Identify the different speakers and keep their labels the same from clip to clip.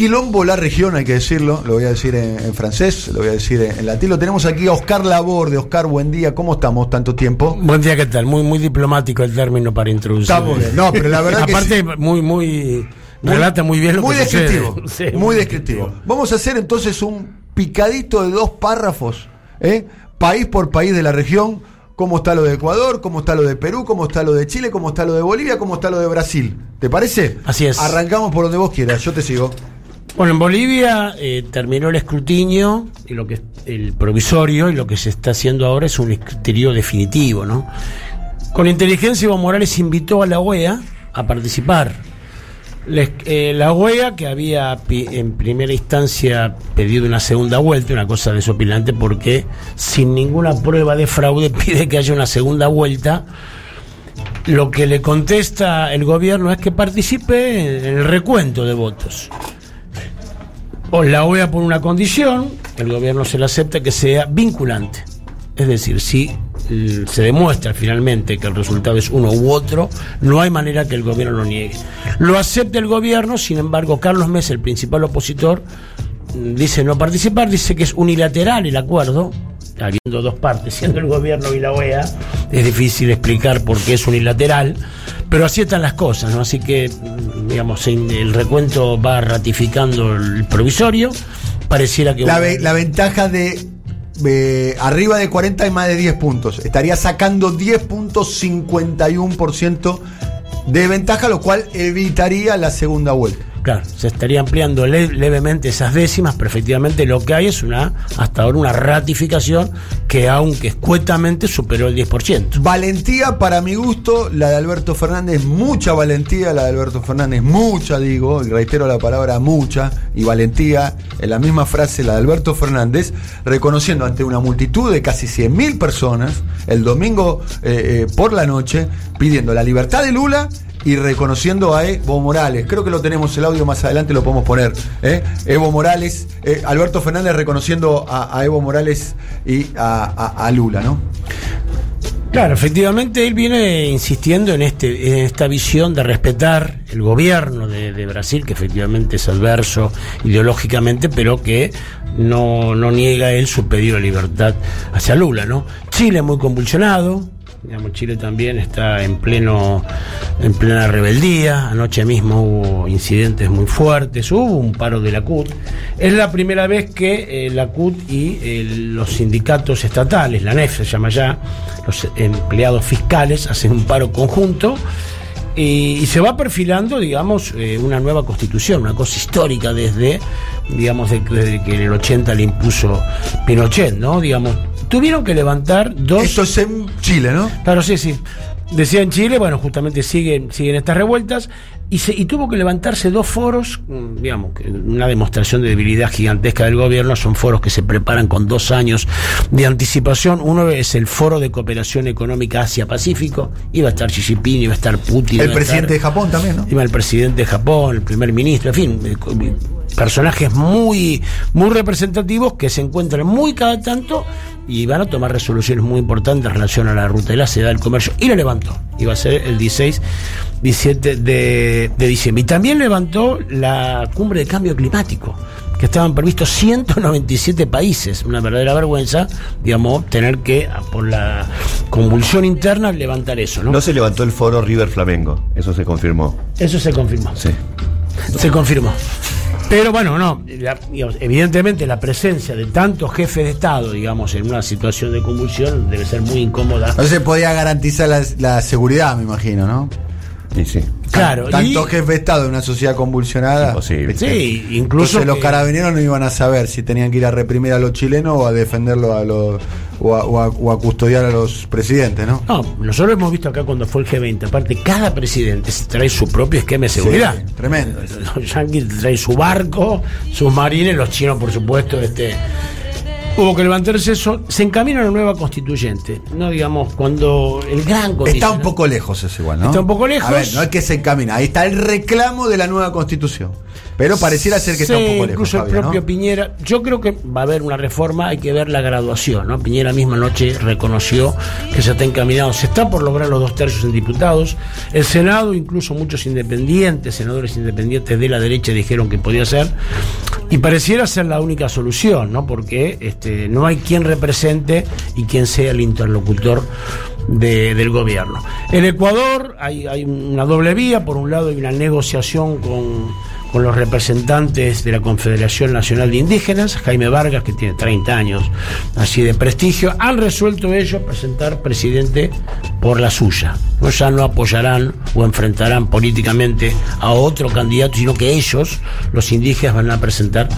Speaker 1: quilombo la región, hay que decirlo, lo voy a decir en, francés, lo voy a decir en, latín. Lo tenemos aquí a Oscar Laborde. Oscar, buen día, ¿cómo estamos tanto tiempo?
Speaker 2: Buen día, ¿qué tal? Muy, muy diplomático el término para introducir.
Speaker 1: Estamos bien, no, pero la verdad
Speaker 2: Aparte, muy, muy, relata muy bien lo
Speaker 1: muy
Speaker 2: que
Speaker 1: descriptivo, muy, descriptivo. Vamos a hacer entonces un picadito de dos párrafos, ¿eh? país por país de la región cómo está lo de Ecuador, cómo está lo de Perú, cómo está lo de Chile, cómo está lo de Bolivia, cómo está lo de Brasil. ¿Te parece?
Speaker 2: Así es.
Speaker 1: Arrancamos por donde vos quieras, yo te sigo.
Speaker 2: Bueno, en Bolivia eh, terminó el escrutinio y lo que el provisorio y lo que se está haciendo ahora es un escrutinio definitivo, ¿no? Con inteligencia Evo Morales invitó a la OEA a participar eh, la OEA, que había en primera instancia pedido una segunda vuelta, una cosa desopilante, porque sin ninguna prueba de fraude pide que haya una segunda vuelta. Lo que le contesta el gobierno es que participe en el recuento de votos. O la OEA por una condición, el gobierno se la acepta que sea vinculante. Es decir, si se demuestra finalmente que el resultado es uno u otro, no hay manera que el gobierno lo niegue. Lo acepta el gobierno, sin embargo, Carlos Mesa, el principal opositor, dice no participar, dice que es unilateral el acuerdo, habiendo dos partes, siendo el gobierno y la OEA, es difícil explicar por qué es unilateral, pero así están las cosas, ¿no? Así que, digamos, el recuento va ratificando el provisorio, pareciera que...
Speaker 1: La, la ventaja de eh, arriba de 40 y más de 10 puntos. Estaría sacando 10.51% de ventaja, lo cual evitaría la segunda vuelta.
Speaker 2: Claro, se estaría ampliando levemente esas décimas, pero efectivamente lo que hay es una, hasta ahora, una ratificación que aunque escuetamente superó el 10%.
Speaker 1: Valentía, para mi gusto, la de Alberto Fernández, mucha valentía, la de Alberto Fernández, mucha, digo, y reitero la palabra mucha, y valentía, en la misma frase, la de Alberto Fernández, reconociendo ante una multitud de casi 100.000 personas, el domingo eh, eh, por la noche, pidiendo la libertad de Lula y reconociendo a Evo Morales. Creo que lo tenemos el audio más adelante, lo podemos poner. ¿eh? Evo Morales, eh, Alberto Fernández reconociendo a, Evo Morales y a, Lula, ¿no?
Speaker 2: Claro, efectivamente él viene insistiendo en, este, en esta visión de respetar el gobierno de, Brasil, que efectivamente es adverso ideológicamente, pero que no, no niega él su pedido de libertad hacia Lula, ¿no? Chile muy convulsionado, Chile también está en pleno en plena rebeldía. Anoche mismo hubo incidentes muy fuertes, hubo un paro de la CUT. Es la primera vez que eh, la CUT y eh, los sindicatos estatales, la NEF se llama ya, los empleados fiscales hacen un paro conjunto. Y, se va perfilando, digamos, eh, una nueva constitución, una cosa histórica desde, digamos, desde que en el 80 le impuso Pinochet, ¿no? Digamos, tuvieron que levantar dos.
Speaker 1: Esto es en Chile, ¿no?
Speaker 2: Claro, sí, sí. Decía en Chile, bueno, justamente siguen, siguen estas revueltas y, se, y tuvo que levantarse dos foros, mm, digamos, una demostración de debilidad gigantesca del gobierno, son foros que se preparan con dos años de anticipación. Uno es el Foro de Cooperación Económica Asia-Pacífico, iba a estar Xi Jinping, iba a estar Putin.
Speaker 1: El presidente de Japón también, ¿no?
Speaker 2: Iba el presidente de Japón, el primer ministro, en fin, eh, personajes muy, muy representativos que se encuentran muy cada tanto y van a tomar resoluciones muy importantes en relación a la ruta de la seda del comercio. Y lo levantó. Iba a ser el 16, 17 de, diciembre. Y también levantó la cumbre de cambio climático que estaban previstos 197 países. Una verdadera vergüenza, digamos, tener que, por la convulsión interna, levantar eso.
Speaker 3: No, no se levantó el foro River Flamengo, eso se confirmó.
Speaker 2: Eso se confirmó.
Speaker 3: Sí.
Speaker 2: Se confirmó. Pero bueno, no, evidentemente la presencia de tantos jefes de Estado, digamos, en una situación de convulsión debe ser muy incómoda.
Speaker 1: No se podía garantizar la, seguridad, me imagino, ¿no?
Speaker 3: Sí, sí.
Speaker 1: Claro. Tanto jefe de Estado en una sociedad convulsionada.
Speaker 3: Imposible.
Speaker 2: Sí, incluso.
Speaker 1: los carabineros no iban a saber si tenían que ir a reprimir a los chilenos o a defenderlo a los. O a, custodiar a los presidentes, ¿no?
Speaker 2: No, nosotros hemos visto acá cuando fue el G20, aparte, cada presidente trae su propio esquema de seguridad.
Speaker 1: tremendo.
Speaker 2: Los yanquis traen su barco, sus marines, los chinos, por supuesto, este Hubo que levantarse eso. Se encamina una nueva constituyente. No digamos, cuando el gran
Speaker 1: Está un poco lejos eso igual, ¿no?
Speaker 2: Está un poco lejos. A ver,
Speaker 1: no es que se encamina. Ahí está el reclamo de la nueva constitución. Pero pareciera ser que está un poco lejos.
Speaker 2: Incluso el propio Piñera. Yo creo que va a haber una reforma, hay que ver la graduación, ¿no? Piñera misma noche reconoció que se está encaminado. Se está por lograr los dos tercios en diputados. El Senado, incluso muchos independientes, senadores independientes de la derecha dijeron que podía ser. Y pareciera ser la única solución, ¿no? Porque este, no hay quien represente y quien sea el interlocutor del gobierno. En Ecuador hay, hay una doble vía, por un lado hay una negociación con con los representantes de la Confederación Nacional de Indígenas, Jaime Vargas, que tiene 30 años así de prestigio, han resuelto ellos presentar presidente por la suya. No ya no apoyarán o enfrentarán políticamente a otro candidato, sino que ellos, los indígenas, van a presentar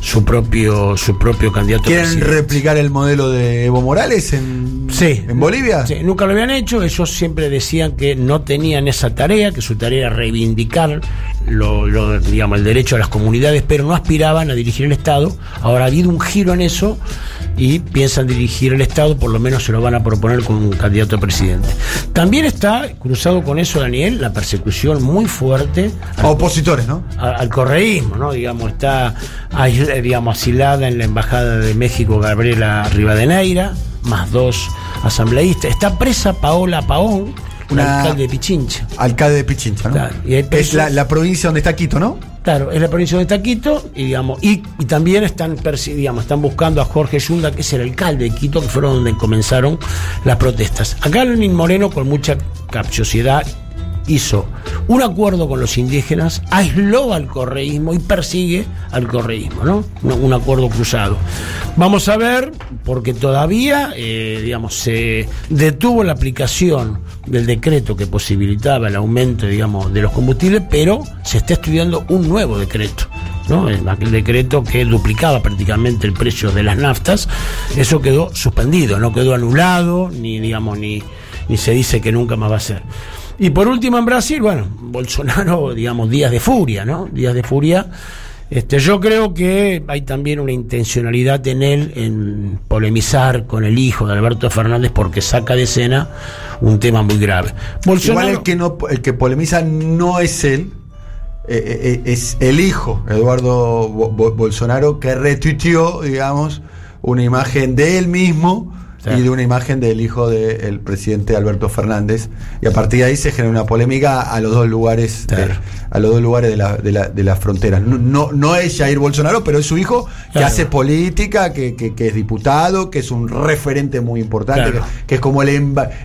Speaker 2: su propio, su propio candidato.
Speaker 1: ¿Quieren replicar el modelo de Evo Morales en, en Bolivia?
Speaker 2: Sí, nunca lo habían hecho. Ellos siempre decían que no tenían esa tarea, que su tarea era reivindicar lo, lo digamos, el derecho a las comunidades, pero no aspiraban a dirigir el Estado. Ahora ha habido un giro en eso y piensan dirigir el Estado, por lo menos se lo van a proponer con un candidato a presidente. También está cruzado con eso, Daniel, la persecución muy fuerte.
Speaker 1: A opositores, ¿no?
Speaker 2: Al, correísmo, ¿no? Digamos, está digamos, asilada en la Embajada de México Gabriela Rivadeneira, más dos asambleístas. Está presa Paola Paón, un alcalde de Pichincha.
Speaker 1: Alcalde de Pichincha, ¿no? es la, la provincia donde está Quito, ¿no?
Speaker 2: Claro, es la provincia de Taquito y digamos, y, también están digamos, están buscando a Jorge Yunda, que es el alcalde de Quito, que fueron donde comenzaron las protestas. Acá Lenín Moreno, con mucha capciosidad, hizo un acuerdo con los indígenas, aisló al correísmo y persigue al correísmo, ¿no? Un, acuerdo cruzado. Vamos a ver, porque todavía, eh, digamos, se detuvo la aplicación del decreto que posibilitaba el aumento, digamos, de los combustibles, pero se está estudiando un nuevo decreto. ¿no? aquel decreto que duplicaba prácticamente el precio de las naftas, eso quedó suspendido, no quedó anulado, ni digamos, ni, ni se dice que nunca más va a ser. Y por último en Brasil, bueno, Bolsonaro, digamos, días de furia, ¿no? Días de furia. Este, yo creo que hay también una intencionalidad en él en polemizar con el hijo de Alberto Fernández porque saca de escena un tema muy grave.
Speaker 1: Bolsonaro, Igual el que no, el que polemiza no es él, eh, eh, eh, es el hijo, Eduardo Bolsonaro, que retuiteó, digamos, una imagen de él mismo y de una imagen del hijo del presidente Alberto Fernández. Y a partir de ahí se genera una polémica a los dos lugares, a los dos lugares de la, de la, de la frontera. No, no, es Jair Bolsonaro, pero es su hijo que hace política, que, que, es diputado, que es un referente muy importante, que, es como el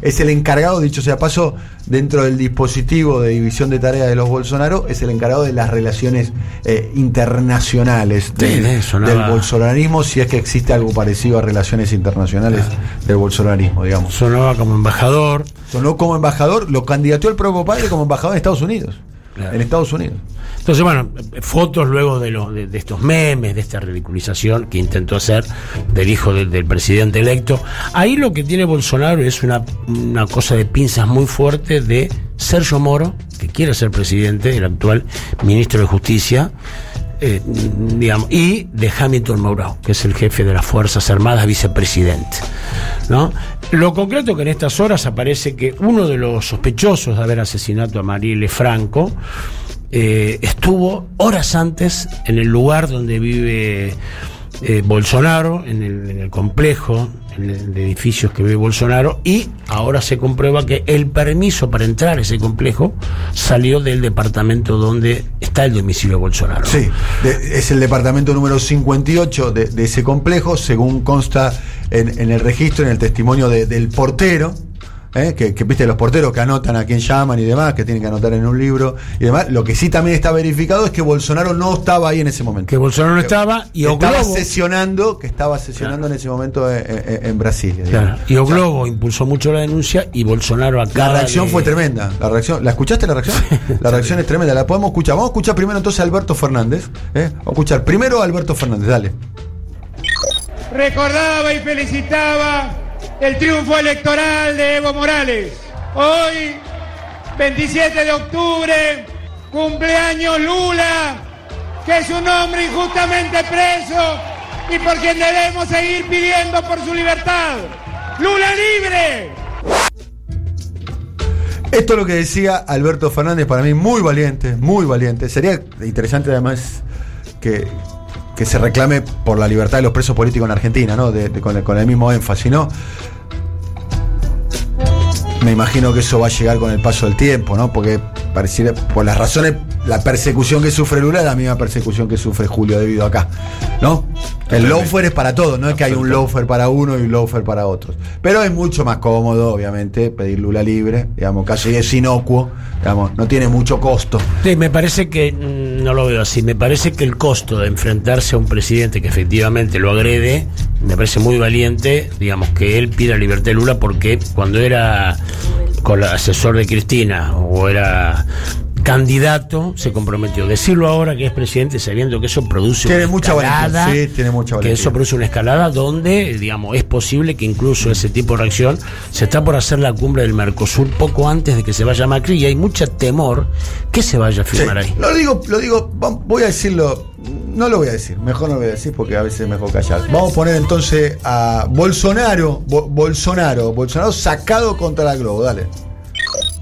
Speaker 1: es el encargado, dicho sea paso, dentro del dispositivo de división de tareas de los Bolsonaro, es el encargado de las relaciones eh, internacionales del, del bolsonarismo, si es que existe algo parecido a relaciones internacionales del bolsonarismo, digamos.
Speaker 2: Sonaba como embajador.
Speaker 1: Sonó como embajador, lo candidateó el propio padre como embajador en Estados Unidos. En Estados Unidos.
Speaker 2: Entonces, bueno, fotos luego de, lo, de, estos memes, de esta ridiculización que intentó hacer del hijo del presidente electo. Ahí lo que tiene Bolsonaro es una, una cosa de pinzas muy fuerte de Sergio Moro, que quiere ser presidente, el actual ministro de Justicia, eh, digamos, y de Hamilton Mourão, que es el jefe de las Fuerzas Armadas, vicepresidente. ¿no? Lo concreto que en estas horas aparece que uno de los sospechosos de haber asesinado a Marielle Franco eh, estuvo horas antes en el lugar donde vive eh, Bolsonaro, en el, en el complejo de edificios que ve Bolsonaro y ahora se comprueba que el permiso para entrar a ese complejo salió del departamento donde está el domicilio Bolsonaro.
Speaker 1: Sí, es el departamento número 58 de, de ese complejo, según consta en, en, el registro, en el testimonio del portero ¿eh? que, viste los porteros que anotan a quién llaman y demás, que tienen que anotar en un libro y demás. Lo que sí también está verificado es que Bolsonaro no estaba ahí en ese momento.
Speaker 2: Que Bolsonaro no estaba y
Speaker 1: estaba sesionando, que estaba sesionando en ese momento en, Brasil.
Speaker 2: Y Oglobo impulsó mucho la denuncia y Bolsonaro acá.
Speaker 1: La reacción fue tremenda. La reacción, ¿la escuchaste la reacción? la reacción es tremenda. La podemos escuchar. Vamos a escuchar primero entonces a Alberto Fernández. ¿eh? Vamos a escuchar primero a Alberto Fernández. Dale.
Speaker 4: Recordaba y felicitaba el triunfo electoral de Evo Morales. Hoy, 27 de octubre, cumpleaños Lula, que es un hombre injustamente preso y por quien debemos seguir pidiendo por su libertad. Lula libre.
Speaker 1: Esto es lo que decía Alberto Fernández, para mí muy valiente, muy valiente. Sería interesante además que, que se reclame por la libertad de los presos políticos en Argentina, ¿no? De- con el mismo énfasis, ¿no? Me imagino que eso va a llegar con el paso del tiempo, ¿no? Porque pareciera, por las razones, la persecución que sufre Lula es la misma persecución que sufre Julio debido acá, ¿no? El lawfare es para todos, no es que hay un lawfare para uno y un lawfare para otros. Pero es mucho más cómodo, obviamente, pedir Lula libre, digamos, casi es inocuo, digamos, no tiene mucho costo.
Speaker 2: Sí, me parece que mm, no lo veo así. Me parece que el costo de enfrentarse a un presidente que efectivamente lo agrede, me parece muy valiente, digamos, que él pida libertad de Lula porque cuando era asesor de Cristina o era candidato se comprometió. Decirlo ahora que es presidente sabiendo que eso produce
Speaker 1: Tiene
Speaker 2: una
Speaker 1: mucha
Speaker 2: escalada,
Speaker 1: sí, tiene mucha
Speaker 2: que
Speaker 1: valentía.
Speaker 2: eso produce una escalada donde, digamos, es posible que incluso ese tipo de reacción se está por hacer la cumbre del Mercosur poco antes de que se vaya Macri y hay mucho temor que se vaya a
Speaker 1: Sí,
Speaker 2: firmar ahí.
Speaker 1: Lo digo, lo digo, voy a decirlo, no lo voy a decir, mejor no lo voy a decir porque a veces es mejor callar. Vamos a poner entonces a Bolsonaro, Bo- Bolsonaro, Bolsonaro sacado contra la Globo, dale.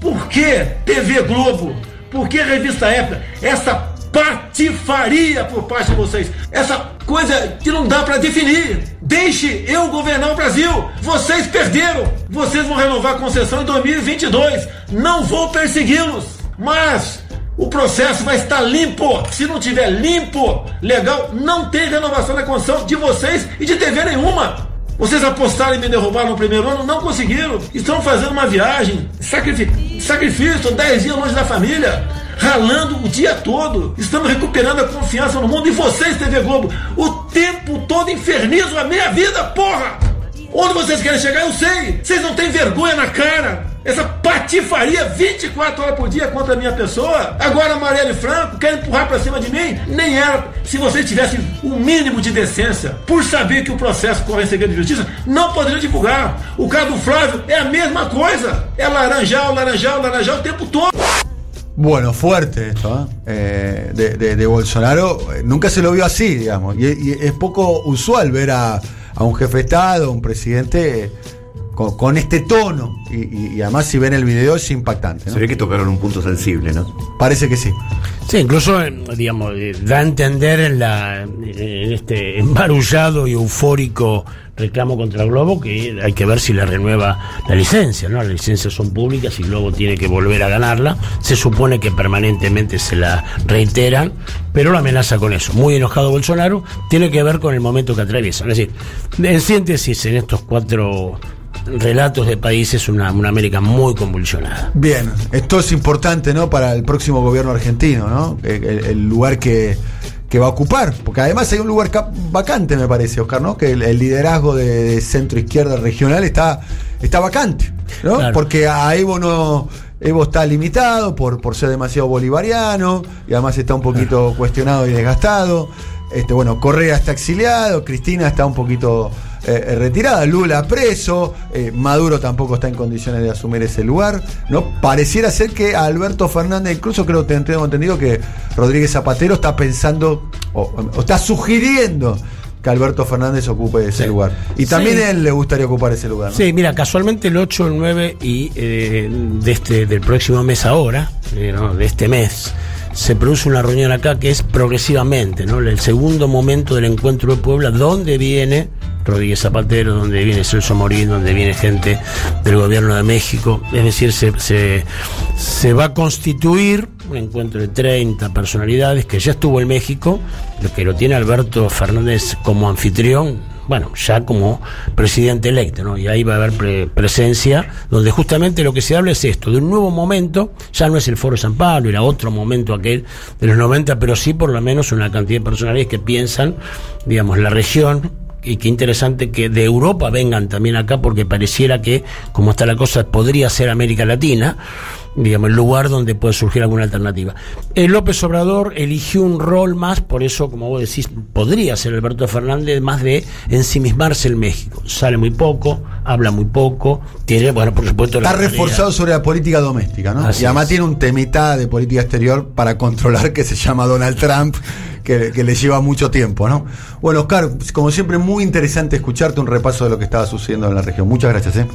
Speaker 5: Por que TV Globo? Por que Revista Época? Essa patifaria por parte de vocês. Essa coisa que não dá pra definir. Deixe eu governar o Brasil. Vocês perderam. Vocês vão renovar a concessão em 2022. Não vou persegui-los. Mas o processo vai estar limpo. Se não tiver limpo, legal, não tem renovação da concessão de vocês e de TV nenhuma. Vocês apostaram e me derrubaram no primeiro ano, não conseguiram. Estão fazendo uma viagem, sacrifício, 10 dias longe da família, ralando o dia todo. Estamos recuperando a confiança no mundo. E vocês, TV Globo, o tempo todo infernizam a minha vida, porra! Onde vocês querem chegar, eu sei. Vocês não têm vergonha na cara. Essa patifaria 24 horas por dia contra a minha pessoa. Agora Marielle Franco quer empurrar pra cima de mim. Nem era. Se vocês tivessem um mínimo de decência, por saber que o processo corre em segredo de justiça, não poderiam divulgar. O caso do Flávio é a mesma coisa. É laranjal, laranjal, laranjal o tempo todo.
Speaker 1: Bueno, fuerte esto, ¿eh? Eh, de, de- de Bolsonaro. eh, Nunca se lo vio así, digamos. Y, y es poco usual ver a, a un jefe de Estado, un presidente, eh, con, con este tono. Y, y- y además, si ven el video, es impactante. ¿no?
Speaker 3: Se ve que tocaron un punto sensible, ¿no?
Speaker 1: Parece que sí.
Speaker 2: Sí, incluso, eh, digamos, eh, da a entender en, la, en este embarullado y eufórico reclamo contra Globo que hay que ver si le renueva la licencia, ¿no? Las licencias son públicas y Globo tiene que volver a ganarla. Se supone que permanentemente se la reiteran, pero lo amenaza con eso. Muy enojado Bolsonaro, tiene que ver con el momento que atraviesan. Es decir, en síntesis, en estos cuatro relatos de países, una, una América muy convulsionada.
Speaker 1: Bien, esto es importante, ¿no? Para el próximo gobierno argentino, ¿no? El, lugar que, que va a ocupar, porque además hay un lugar ca- vacante, me parece, Oscar, ¿no? Que el, el liderazgo de, de centro izquierda regional está, está vacante, ¿no?
Speaker 2: Claro.
Speaker 1: Porque a Evo no. Evo está limitado por, por ser demasiado bolivariano y además está un poquito cuestionado y desgastado. Este, bueno, Correa está exiliado, Cristina está un poquito eh, eh, retirada, Lula preso, eh, Maduro tampoco está en condiciones de asumir ese lugar. ¿no? Pareciera ser que Alberto Fernández, incluso creo que tengo entendido que Rodríguez Zapatero está pensando o, o está sugiriendo que Alberto Fernández ocupe ese
Speaker 2: Sí.
Speaker 1: lugar. Y también
Speaker 2: Sí.
Speaker 1: a él le gustaría ocupar ese lugar. ¿no?
Speaker 2: Sí, mira, casualmente el 8, el 9 y eh, de este, del próximo mes ahora, eh, ¿no? de este mes, se produce una reunión acá que es progresivamente, ¿no? El segundo momento del encuentro de Puebla, donde viene Rodríguez Zapatero, donde viene Celso Morín, donde viene gente del gobierno de México. Es decir, se, va a constituir un encuentro de 30 personalidades que ya estuvo en México, lo que lo tiene Alberto Fernández como anfitrión, bueno, ya como presidente electo, ¿no? Y ahí va a haber pre- presencia, donde justamente lo que se habla es esto, de un nuevo momento, ya no es el Foro San Pablo, era otro momento aquel de los 90, pero sí por lo menos una cantidad de personalidades que piensan, digamos, la región, y qué interesante que de Europa vengan también acá, porque pareciera que, como está la cosa, podría ser América Latina, digamos, el lugar donde puede surgir alguna alternativa. Eh, López Obrador eligió un rol más, por eso, como vos decís, podría ser Alberto Fernández, más de ensimismarse en México. Sale muy poco, habla muy poco, tiene, bueno, por supuesto...
Speaker 1: Está reforzado sobre la política doméstica, ¿no?
Speaker 2: Así
Speaker 1: y además
Speaker 2: es.
Speaker 1: tiene un temita de política exterior para controlar que se llama Donald Trump, que, que le lleva mucho tiempo, ¿no? Bueno, Oscar, como siempre, muy interesante escucharte un repaso de lo que estaba sucediendo en la región. Muchas gracias, ¿eh?